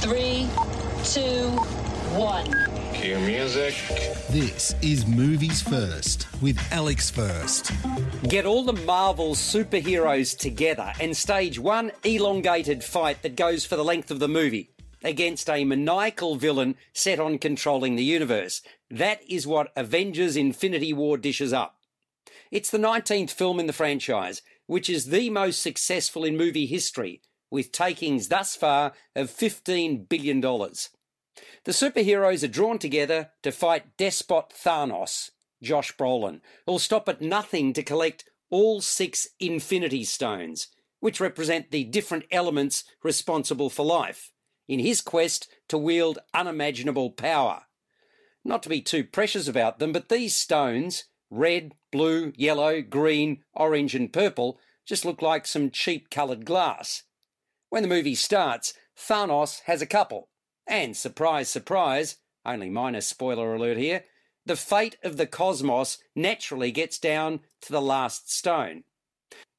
Five, four, three, two, one. Cue music. This is Movies First with Alex First. Get all the Marvel superheroes together and stage one elongated fight that goes for the length of the movie against a maniacal villain set on controlling the universe. That is what Avengers Infinity War dishes up. It's the 19th film in the franchise, which is the most successful in movie history, with takings thus far of $15 billion. The superheroes are drawn together to fight despot Thanos, Josh Brolin, who'll stop at nothing to collect all six Infinity Stones, which represent the different elements responsible for life, in his quest to wield unimaginable power. Not to be too precious about them, but these stones, red, blue, yellow, green, orange, and purple, just look like some cheap coloured glass. When the movie starts, Thanos has a couple. And surprise, surprise, only minor spoiler alert here, the fate of the cosmos naturally gets down to the last stone.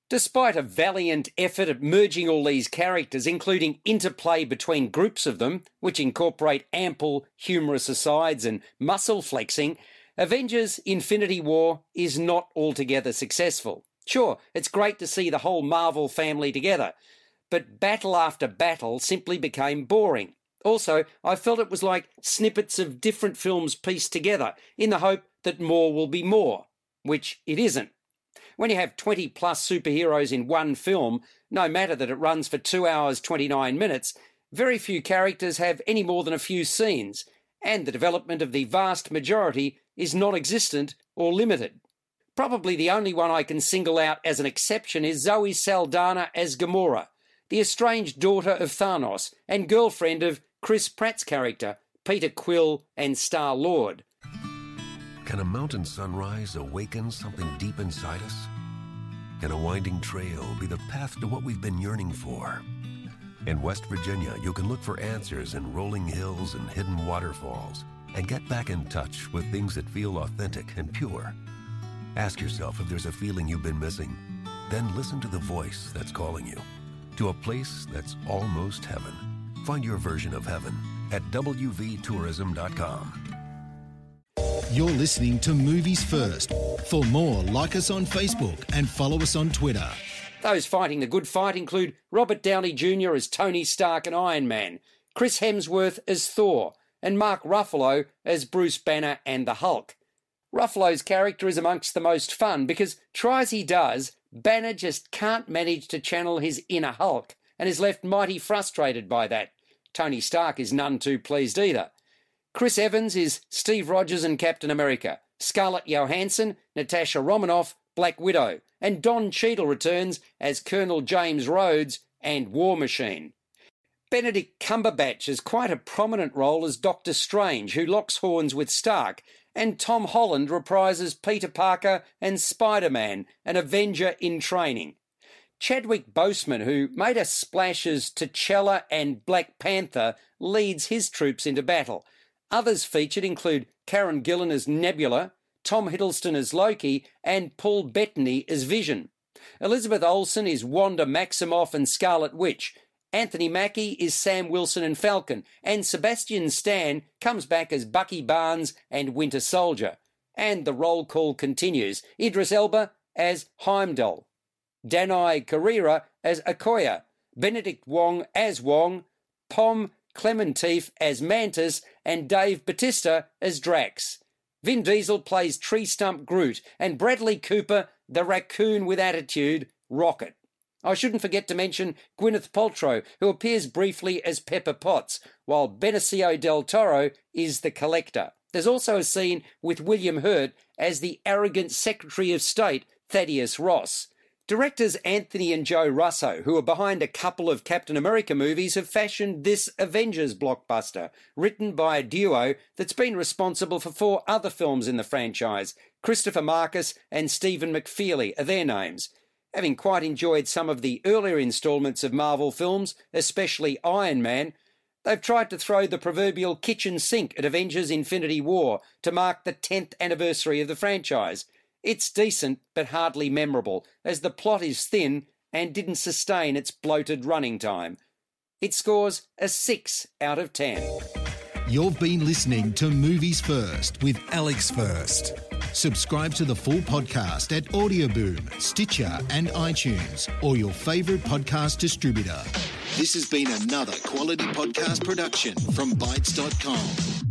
Despite a valiant effort at merging all these characters, including interplay between groups of them, which incorporate ample humorous asides and muscle flexing, Avengers Infinity War is not altogether successful. Sure, it's great to see the whole Marvel family together, but battle after battle simply became boring. Also, I felt it was like snippets of different films pieced together in the hope that more will be more, which it isn't. When you have 20 plus superheroes in one film, no matter that it runs for 2 hours 29 minutes, very few characters have any more than a few scenes, and the development of the vast majority is non existent or limited. Probably the only one I can single out as an exception is Zoe Saldana as Gamora, the estranged daughter of Thanos and girlfriend of Chris Pratt's character, Peter Quill and Star Lord. Can a mountain sunrise awaken something deep inside us? Can a winding trail be the path to what we've been yearning for? In West Virginia, you can look for answers in rolling hills and hidden waterfalls and get back in touch with things that feel authentic and pure. Ask yourself if there's a feeling you've been missing. Then listen to the voice that's calling you to a place that's almost heaven. Find your version of heaven at WVTourism.com. You're listening to Movies First. For more, like us on Facebook and follow us on Twitter. Those fighting the good fight include Robert Downey Jr. as Tony Stark and Iron Man, Chris Hemsworth as Thor, and Mark Ruffalo as Bruce Banner and the Hulk. Ruffalo's character is amongst the most fun because, try as he does, Banner just can't manage to channel his inner Hulk and is left mighty frustrated by that. Tony Stark is none too pleased either. Chris Evans is Steve Rogers and Captain America, Scarlett Johansson, Natasha Romanoff, Black Widow, and Don Cheadle returns as Colonel James Rhodes and War Machine. Benedict Cumberbatch has quite a prominent role as Doctor Strange, who locks horns with Stark, and Tom Holland reprises Peter Parker and Spider Man, an Avenger in training. Chadwick Boseman, who made a splash as T'Challa and Black Panther, leads his troops into battle. Others featured include Karen Gillan as Nebula, Tom Hiddleston as Loki, and Paul Bettany as Vision. Elizabeth Olsen is Wanda Maximoff and Scarlet Witch. Anthony Mackie is Sam Wilson and Falcon, and Sebastian Stan comes back as Bucky Barnes and Winter Soldier. And the roll call continues. Idris Elba as Heimdall, Danai Gurira as Okoye, Benedict Wong as Wong, Pom Klementieff as Mantis, and Dave Bautista as Drax. Vin Diesel plays Tree Stump Groot, and Bradley Cooper, the raccoon with attitude, Rocket. I shouldn't forget to mention Gwyneth Paltrow, who appears briefly as Pepper Potts, while Benicio del Toro is the collector. There's also a scene with William Hurt as the arrogant Secretary of State, Thaddeus Ross. Directors Anthony and Joe Russo, who are behind a couple of Captain America movies, have fashioned this Avengers blockbuster, written by a duo that's been responsible for four other films in the franchise. Christopher Marcus and Stephen McFeely are their names. Having quite enjoyed some of the earlier installments of Marvel films, especially Iron Man, they've tried to throw the proverbial kitchen sink at Avengers Infinity War to mark the 10th anniversary of the franchise. It's decent, but hardly memorable, as the plot is thin and didn't sustain its bloated running time. It scores a 6 out of 10. You've been listening to Movies First with Alex First. Subscribe to the full podcast at Audioboom, Stitcher, and iTunes, or your favourite podcast distributor. This has been another quality podcast production from Bytes.com.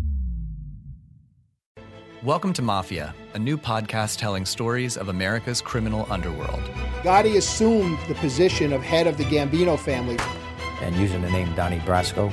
Welcome to Mafia, a new podcast telling stories of America's criminal underworld. Gotti assumed the position of head of the Gambino family. And using the name Donnie Brasco,